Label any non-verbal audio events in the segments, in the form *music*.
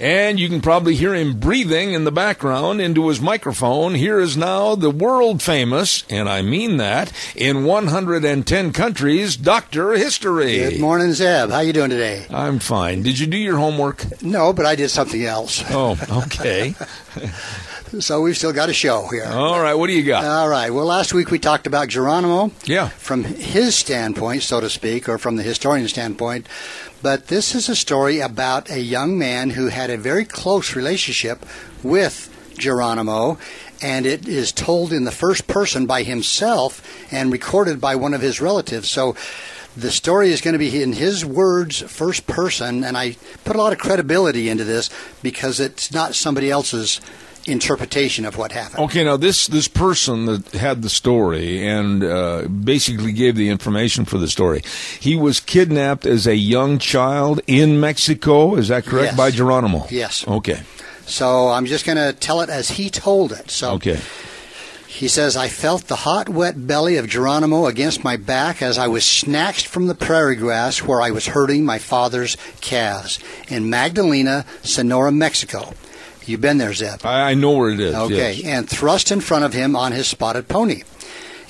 And you can probably hear him breathing in the background into his microphone. Here is now the world famous, and I mean that, in 110 countries, Dr. History. Good morning, Zeb. How you doing today? I'm fine. Did you do your homework? No, but I did something else. Oh, okay. *laughs* so we've still got a show here. All right, what do you got? All right. Well, last week we talked about Geronimo. Yeah. From his standpoint, so to speak, or from the historian standpoint. But this is a story about a young man who had a very close relationship with Geronimo, and it is told in the first person by himself and recorded by one of his relatives. So the story is going to be in his words, first person, and I put a lot of credibility into this because it's not somebody else's interpretation of what happened. Okay, now this this person that had the story and uh, basically gave the information for the story, he was kidnapped as a young child in Mexico. Is that correct? Yes. By Geronimo. Yes. Okay. So I'm just going to tell it as he told it. So Okay. He says, I felt the hot, wet belly of Geronimo against my back as I was snatched from the prairie grass where I was herding my father's calves in Magdalena, Sonora, Mexico. You've been there, Zeb. I, I know where it is. Okay, yes. and thrust in front of him on his spotted pony.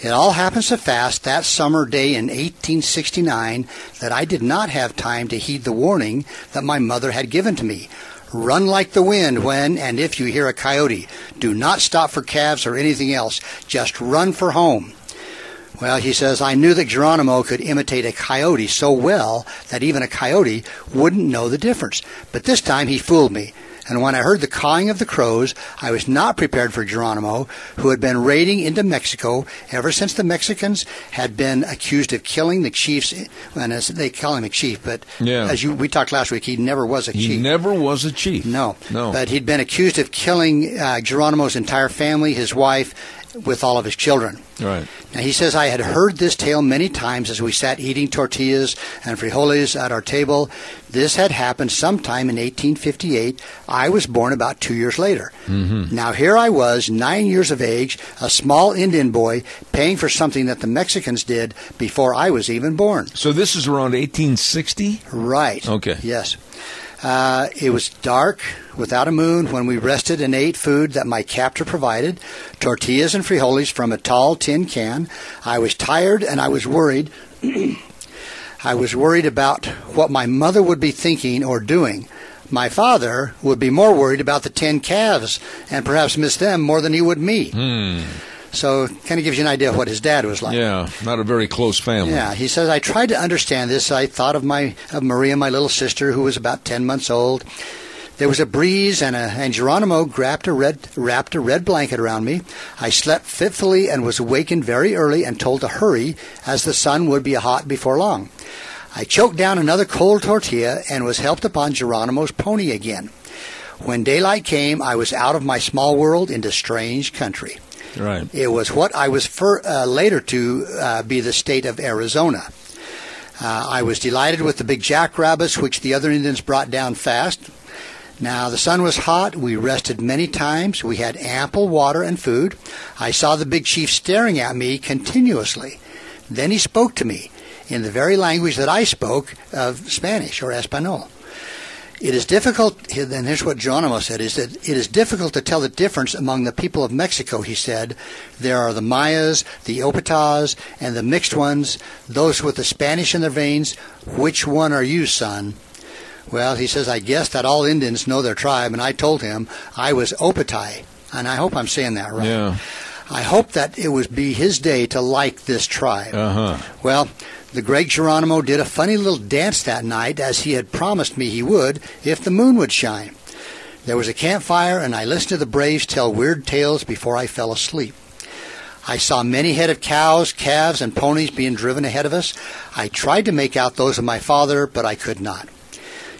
It all happened so fast that summer day in 1869 that I did not have time to heed the warning that my mother had given to me. Run like the wind when and if you hear a coyote. Do not stop for calves or anything else. Just run for home. Well, he says, I knew that Geronimo could imitate a coyote so well that even a coyote wouldn't know the difference. But this time he fooled me. And when I heard the cawing of the crows, I was not prepared for Geronimo, who had been raiding into Mexico ever since the Mexicans had been accused of killing the chiefs. And as they call him a chief, but Yeah. as you, we talked last week, he never was a He chief. never was a chief. No, No. But he'd been accused of killing uh, Geronimo's entire family, his wife, with all of his children. Right. Now he says I had heard this tale many times as we sat eating tortillas and frijoles at our table. This had happened sometime in 1858. I was born about two years later. Mm-hmm. Now here I was, nine years of age, a small Indian boy, paying for something that the Mexicans did before I was even born. So this is around 1860. Right. Okay. Yes. Uh, it was dark, without a moon, when we rested and ate food that my captor provided tortillas and frijoles from a tall tin can. I was tired and I was worried. *clears throat* I was worried about what my mother would be thinking or doing. My father would be more worried about the ten calves and perhaps miss them more than he would me. So, kind of gives you an idea of what his dad was like. Yeah, not a very close family. Yeah, he says I tried to understand this. I thought of my of Maria, my little sister, who was about ten months old. There was a breeze, and, a, and Geronimo wrapped a red wrapped a red blanket around me. I slept fitfully and was awakened very early and told to hurry, as the sun would be hot before long. I choked down another cold tortilla and was helped upon Geronimo's pony again. When daylight came, I was out of my small world into strange country. Right. It was what I was for, uh, later to uh, be the state of Arizona. Uh, I was delighted with the big jackrabbits, which the other Indians brought down fast. Now, the sun was hot. We rested many times. We had ample water and food. I saw the big chief staring at me continuously. Then he spoke to me in the very language that I spoke of Spanish or Espanol. It is difficult, and here's what Geronimo said, is that it is difficult to tell the difference among the people of Mexico, he said. There are the Mayas, the Opatas, and the mixed ones, those with the Spanish in their veins. Which one are you, son? Well, he says, I guess that all Indians know their tribe, and I told him I was Opatai, and I hope I'm saying that right. Yeah. I hope that it would be his day to like this tribe. Uh huh. Well, the great Geronimo did a funny little dance that night, as he had promised me he would if the moon would shine. There was a campfire, and I listened to the braves tell weird tales before I fell asleep. I saw many head of cows, calves, and ponies being driven ahead of us. I tried to make out those of my father, but I could not.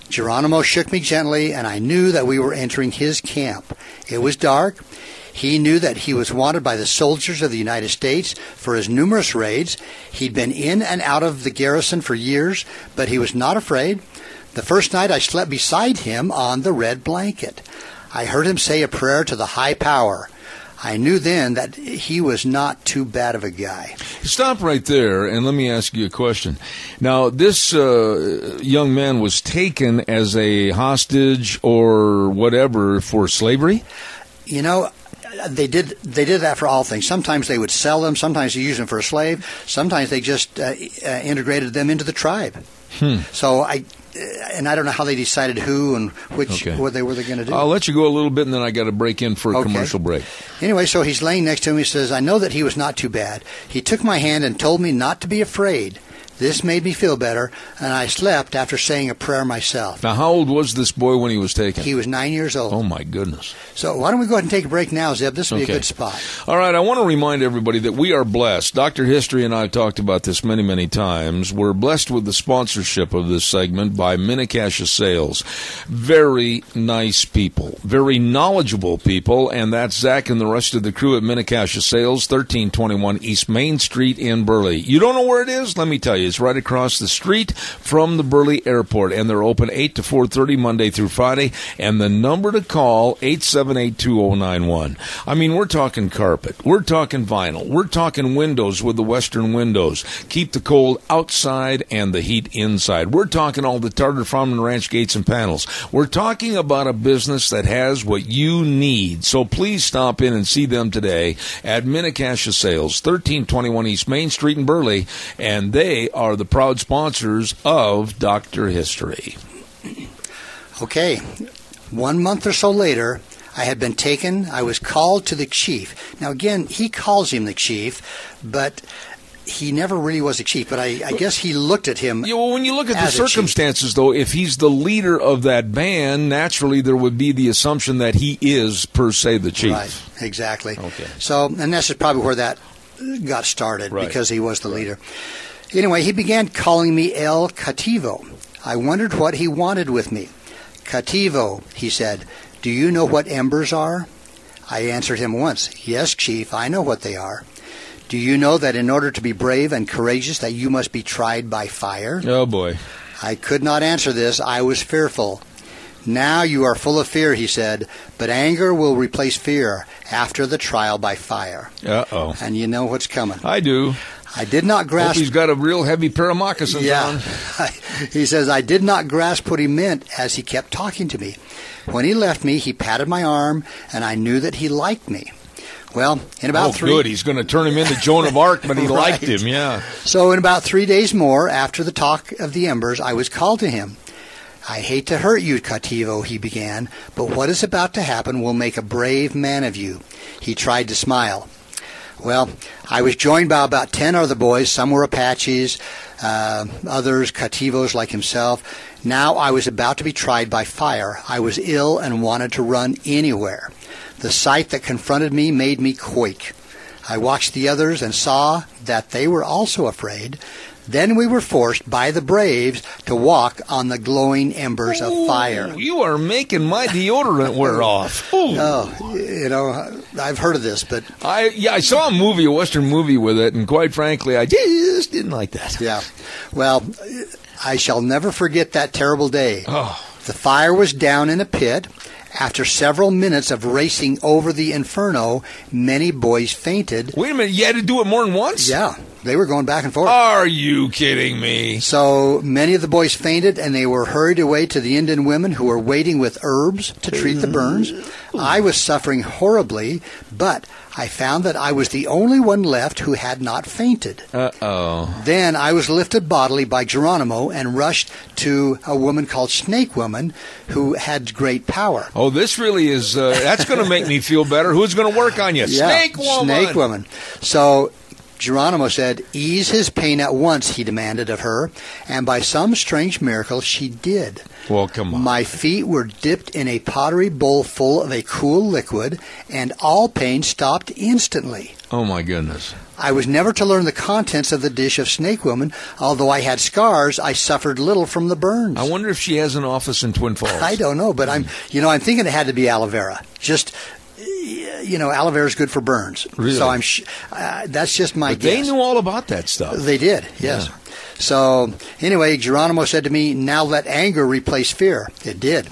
Geronimo shook me gently, and I knew that we were entering his camp. It was dark. He knew that he was wanted by the soldiers of the United States for his numerous raids. He'd been in and out of the garrison for years, but he was not afraid. The first night I slept beside him on the red blanket. I heard him say a prayer to the high power. I knew then that he was not too bad of a guy. Stop right there and let me ask you a question. Now, this uh, young man was taken as a hostage or whatever for slavery? You know, they did they did that for all things. Sometimes they would sell them. Sometimes they used them for a slave. Sometimes they just uh, uh, integrated them into the tribe. Hmm. So I and I don't know how they decided who and which Okay. what they were they going to do. I'll let you go a little bit and then I got to break in for a Okay. commercial break. Anyway, so he's laying next to me. He says, "I know that he was not too bad. He took my hand and told me not to be afraid. This made me feel better, and I slept after saying a prayer myself." Now, how old was this boy when he was taken? He was nine years old. oh, my goodness. So why don't we go ahead and take a break now, Zeb? This will be Okay. a good spot. All right, I want to remind everybody that we are blessed. Dr. History and I have talked about this many, many times. We're blessed with the sponsorship of this segment by Mini-Cassia Sales. Very nice people, very knowledgeable people, and that's Zach and the rest of the crew at Mini-Cassia Sales, 1321 East Main Street in Burley. You don't know where it is? Let me tell you. It's right across the street from the Burley Airport, and they're open 8 to 4.30 Monday through Friday, and the number to call, 878-2091. I mean, we're talking carpet. We're talking vinyl. We're talking windows with the western windows. Keep the cold outside and the heat inside. We're talking all the Tarter Farm and Ranch gates and panels. We're talking about a business that has what you need. So please stop in and see them today at Mini-Cassia Sales, 1321 East Main Street in Burley, and they are the proud sponsors of Dr. History. Okay. One month or so later, I had been taken. I was called to the chief. Now, again, he calls him the chief, but he never really was a chief. But I, I guess he looked at him. Yeah, well, when you look at the circumstances, though, if he's the leader of that band, naturally there would be the assumption that he is per se the chief. Right, exactly. Okay. So, and this is probably where that got started Right. because he was the leader. Anyway, he began calling me El Cativo. I wondered what he wanted with me. Cativo, he said, do you know what embers are? I answered him once, Yes, Chief, I know what they are. Do you know that in order to be brave and courageous that you must be tried by fire? Oh boy. I could not answer this. I was fearful. Now you are full of fear, he said, but anger will replace fear after the trial by fire. Uh oh. And you know what's coming. I do. I did not Hope grasp. he's got a real heavy pair of moccasins yeah. on. *laughs* he says, I did not grasp what he meant as he kept talking to me. When he left me, he patted my arm, and I knew that he liked me. Well, in about oh, three. good. He's going to turn him into Joan of Arc, but he *laughs* liked him. Yeah. So, in about three days more after the talk of the embers, I was called to him. I hate to hurt you, Cativo, he began, but what is about to happen will make a brave man of you. He tried to smile. Well, I was joined by about ten other boys. Some were Apaches, uh, others Cativos like himself. Now I was about to be tried by fire. I was ill and wanted to run anywhere. The sight that confronted me made me quake. I watched the others and saw that they were also afraid. Then we were forced by the braves to walk on the glowing embers of fire. You are making my deodorant wear *laughs* off. Ooh. Oh, you know, I've heard of this, but I yeah, I saw a movie, a western movie with it, and quite frankly, I just didn't like that. yeah. Well, I shall never forget that terrible day. Oh, The fire was down in a pit. After several minutes of racing over the inferno, many boys fainted. wait a minute! You had to do it more than once? Yeah, they were going back and forth. Are you kidding me? So many of the boys fainted and they were hurried away to the Indian women who were waiting with herbs to treat the burns. I was suffering horribly, but I found that I was the only one left who had not fainted. Uh oh. Then I was lifted bodily by Geronimo and rushed to a woman called Snake Woman who had great power. Oh, this really is. Uh, that's going to make me feel better. Who's going to work on you? *laughs* Snake woman. Snake woman. So Geronimo said, Ease his pain at once, he demanded of her, and by some strange miracle she did. Well, come on. My feet were dipped in a pottery bowl full of a cool liquid, and all pain stopped instantly. oh my goodness. I was never to learn the contents of the dish of Snake Woman. Although I had scars, I suffered little from the burns. I wonder if she has an office in Twin Falls. I don't know, but I'm, you know, I'm thinking it had to be aloe vera. Just, you know, aloe vera is good for burns. Really? So I'm, sh- uh, that's just my But they knew all about that stuff. They did, yes. Yeah. So anyway, Geronimo said to me, "Now let anger replace fear." It did.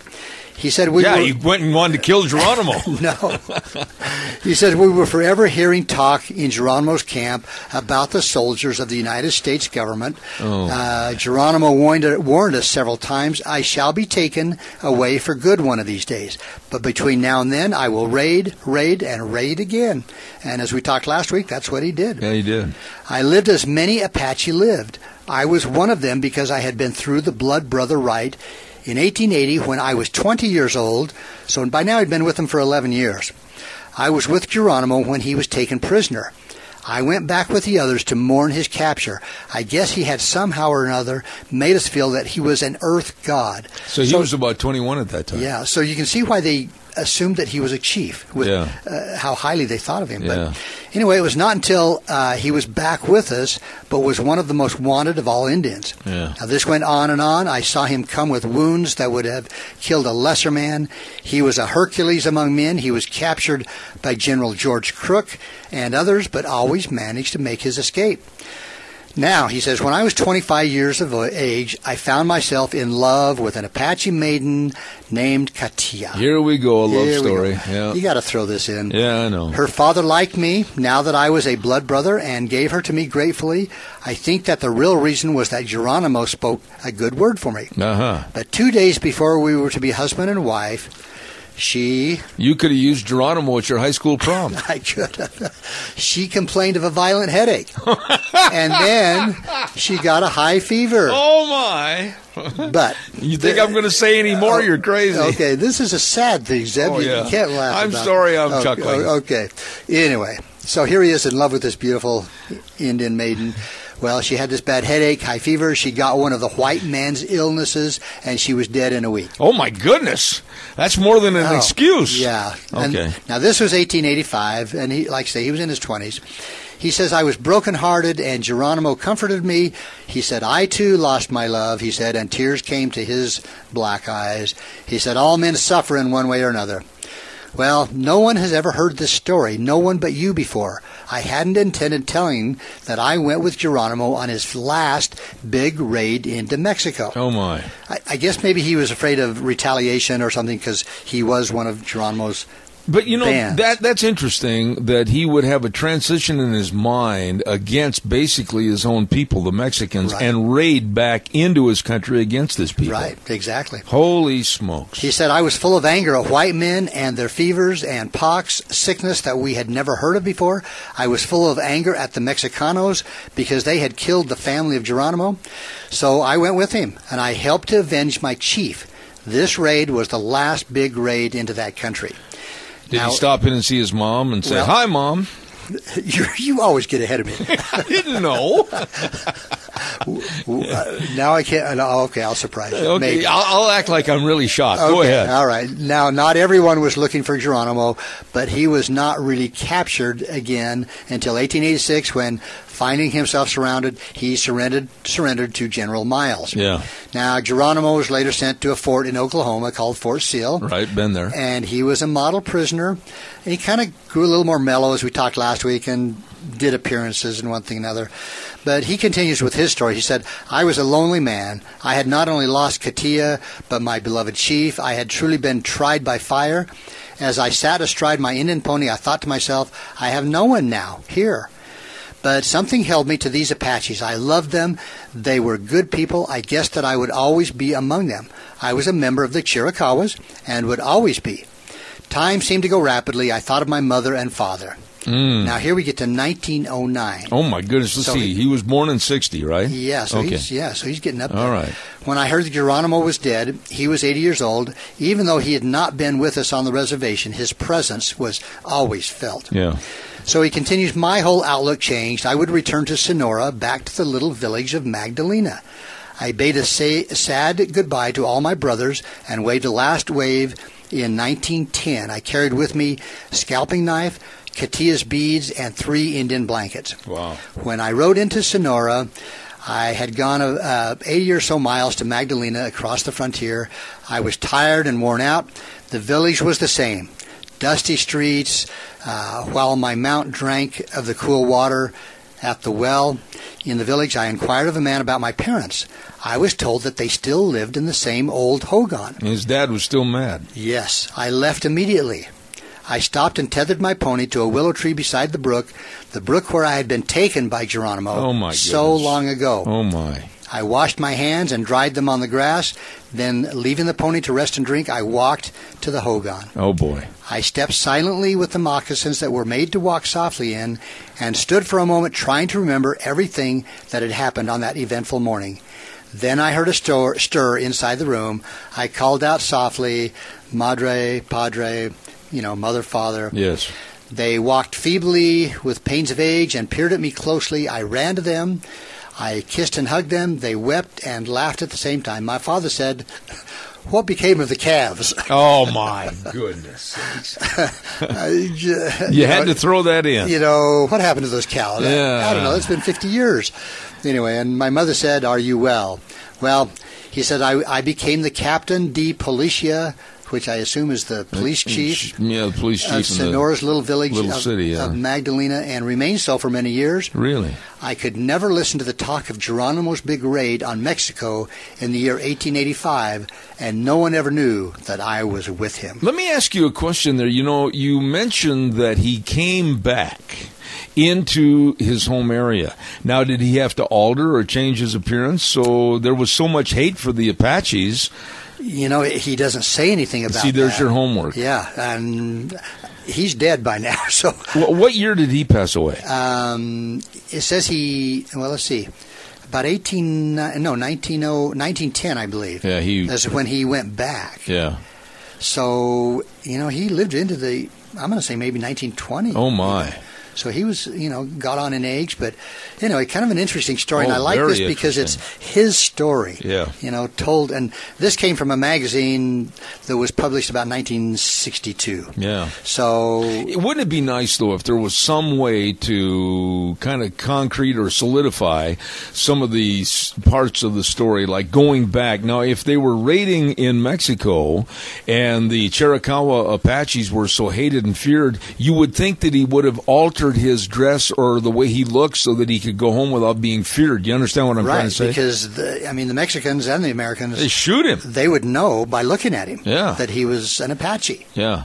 He said, "We yeah, were, he went and wanted to kill Geronimo. *laughs* no." he said, "We were forever hearing talk in Geronimo's camp about the soldiers of the United States government." Oh. Uh, Geronimo warned, warned us several times, "I shall be taken away for good one of these days, but between now and then, I will raid, raid, and raid again." And as we talked last week, that's what he did. yeah, he did. I lived as many Apache lived. I was one of them because I had been through the blood brother rite in 1880 when I was 20 years old, so by now I'd been with him for 11 years. I was with Geronimo when he was taken prisoner. I went back with the others to mourn his capture. I guess he had somehow or another made us feel that he was an earth god. So he was about 21 at that time. Yeah, so you can see why they assumed that he was a chief, with Yeah. uh, how highly they thought of him. Yeah. But anyway, it was not until uh, he was back with us, but was one of the most wanted of all Indians. Yeah. Now, this went on and on. I saw him come with wounds that would have killed a lesser man. He was a Hercules among men. He was captured by General George Crook and others, but always managed to make his escape. Now, he says, when I was 25 years of age, I found myself in love with an Apache maiden named Katia. Here we go, a love Here story. go. Yeah. You got to throw this in. Yeah, I know. Her father liked me now that I was a blood brother and gave her to me gratefully. I think that the real reason was that Geronimo spoke a good word for me. Uh huh. But two days before we were to be husband and wife, she, You could have used Geronimo at your high school prom. *laughs* I could, have. she complained of a violent headache. *laughs* and then she got a high fever. oh my! But You think I'm going to say any more? Oh, You're crazy. Okay, this is a sad thing, Zeb. Oh, you, yeah. you can't laugh. I'm sorry I'm Oh, chuckling. Okay. Anyway, so here he is in love with this beautiful Indian maiden. Well, she had this bad headache, high fever. She got one of the white man's illnesses, and she was dead in a week. Oh my goodness! That's more than an Oh, excuse. Yeah. And Okay. now this was 1885, and he, like I say, he was in his 20s. He says, I was brokenhearted, and Geronimo comforted me. He said, I too lost my love, he said, and tears came to his black eyes. He said, All men suffer in one way or another. Well, no one has ever heard this story, no one but you before. I hadn't intended telling that I went with Geronimo on his last big raid into Mexico. Oh my! I, I guess maybe he was afraid of retaliation or something because he was one of Geronimo's. But you know bands. that that's interesting that he would have a transition in his mind against basically his own people, the Mexicans, Right. and raid back into his country against his people. Right, exactly. Holy smokes! He said, I was full of anger at white men and their fevers and pox, sickness that we had never heard of before. I was full of anger at the Mexicanos because they had killed the family of Geronimo. So I went with him and I helped to avenge my chief. This raid was the last big raid into that country. Did Now- he stop in and see his mom and say, Well- "Hi, mom"? *laughs* You, you always get ahead of me. *laughs* *laughs* I didn't know. Uh, now I can't. Okay, I'll surprise you. okay, Maybe. I'll, I'll act like I'm really shocked. Go ahead. All right. Now, not everyone was looking for Geronimo, but he was not really captured again until 1886 when, finding himself surrounded, he surrendered surrendered to General Miles. Yeah, Now, Geronimo was later sent to a fort in Oklahoma called Fort Sill. right. Been there. And he was a model prisoner. And he kind of grew a little more mellow as we talked last week and did appearances and one thing and another. But he continues with his story. He said, I was a lonely man. I had not only lost Katia, but my beloved chief. I had truly been tried by fire. As I sat astride my Indian pony, I thought to myself, I have no one now here. But something held me to these Apaches. I loved them. They were good people. I guessed that I would always be among them. I was a member of the Chiricahuas and would always be. Time seemed to go rapidly. I thought of my mother and father. Mm. Now here we get to 1909. Oh my goodness! Let's So see. he- He was born in '60, right? Yeah, so Okay. he's yeah, so he's getting up there. All right. When I heard that Geronimo was dead, he was 80 years old. Even though he had not been with us on the reservation, his presence was always felt. Yeah. So he continues, my whole outlook changed. I would return to Sonora, back to the little village of Magdalena. I bade a say, sad goodbye to all my brothers and waved a last wave in 1910. I carried with me scalping knife, Catilla's beads, and three Indian blankets. Wow. When I rode into Sonora, I had gone uh, 80 or so miles to Magdalena across the frontier. I was tired and worn out. The village was the same dusty streets, uh, while my mount drank of the cool water at the well in the village, I inquired of a man about my parents. I was told that they still lived in the same old Hogan. His dad was still mad. Yes, I left immediately. I stopped and tethered my pony to a willow tree beside the brook, the brook where I had been taken by Geronimo oh my so long ago. Oh my. I washed my hands and dried them on the grass. Then, leaving the pony to rest and drink, I walked to the Hogan. Oh boy. I stepped silently with the moccasins that were made to walk softly in and stood for a moment trying to remember everything that had happened on that eventful morning. Then I heard a stir, stir inside the room. I called out softly, Madre, Padre, you know, mother, father. Yes. They walked feebly with pains of age and peered at me closely. I ran to them. I kissed and hugged them. They wept and laughed at the same time. My father said, What became of the calves? *laughs* Oh, my goodness. you *laughs* uh, you had to throw that in. You know, what happened to those cows? Yeah. I, I don't know. It's been 50 years. Anyway, and my mother said, Are you well? Well, he said, I, I became the captain de policia which I assume is the police chief. Yeah, the police uh, chief of Sonora's little village little of, city, yeah. of Magdalena, and remained so for many years. Really? I could never listen to the talk of Geronimo's big raid on Mexico in the year 1885, and no one ever knew that I was with him. Let me ask you a question there. You know, you mentioned that he came back into his home area. Now, did he have to alter or change his appearance? So there was so much hate for the Apaches. You know, he doesn't say anything about. See, there's that. your homework. Yeah, and he's dead by now. *laughs* So, what year did he pass away? Um, it says he. Well, let's see. About 18, no, 19, 1910, I believe. Yeah, he. That's when he went back. Yeah. So, you know, he lived into the, I'm going to say maybe 1920. Oh, my. So he was, you know, got on in age, but you know, kind of an interesting story. Oh, and I like this because it's his story. Yeah. You know, told, and this came from a magazine that was published about 1962. Yeah. So wouldn't it be nice though if there was some way to kind of concrete or solidify some of these parts of the story, like going back. Now, if they were raiding in Mexico and the Chiricahua Apaches were so hated and feared, you would think that he would have altered his dress or the way he looked so that he could go home without being feared. You understand what I'm right, trying to say? because the, I mean, the Mexicans and the Americans they shoot him. They would know by looking at him yeah. that he was an Apache. Yeah.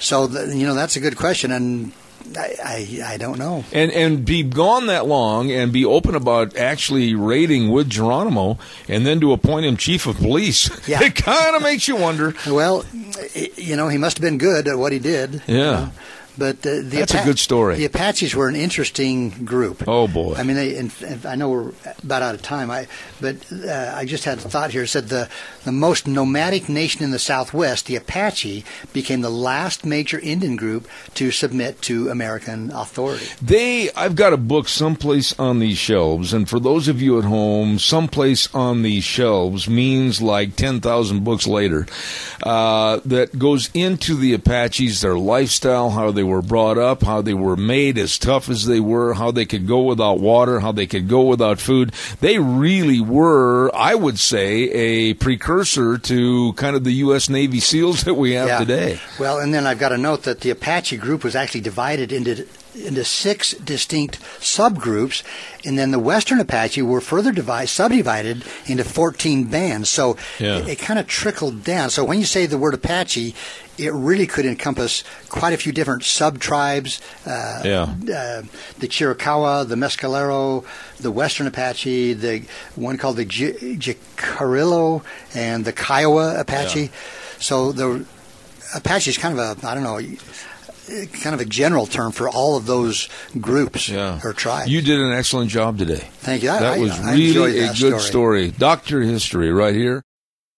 So the, you know that's a good question, and I, I, I don't know. And and be gone that long and be open about actually raiding with Geronimo, and then to appoint him chief of police. Yeah. *laughs* it kind of makes you wonder. Well, you know, he must have been good at what he did. Yeah. You know? But the That's a good story. The Apaches were an interesting group. Oh boy! I mean, they, and, and I know we're about out of time. I but uh, I just had a thought here. It said the the most nomadic nation in the Southwest, the Apache, became the last major Indian group to submit to American authority. They, I've got a book someplace on these shelves, and for those of you at home, someplace on these shelves means like ten thousand books later. Uh, that goes into the Apaches, their lifestyle, how they were brought up, how they were made as tough as they were, how they could go without water, how they could go without food. They really were, I would say, a precursor to kind of the U.S. Navy SEALs that we have yeah. today. Well, and then I've got to note that the Apache group was actually divided into into six distinct subgroups, and then the Western Apache were further divided, subdivided into 14 bands. So yeah. it, it kind of trickled down. So when you say the word Apache, it really could encompass quite a few different sub tribes. Uh, yeah. Uh, the Chiricahua, the Mescalero, the Western Apache, the one called the Jicarillo, and the Kiowa Apache. Yeah. So the Apache is kind of a I don't know kind of a general term for all of those groups yeah. or tribes. You did an excellent job today. Thank you. That I, was I, really I a good story. story. Doctor History right here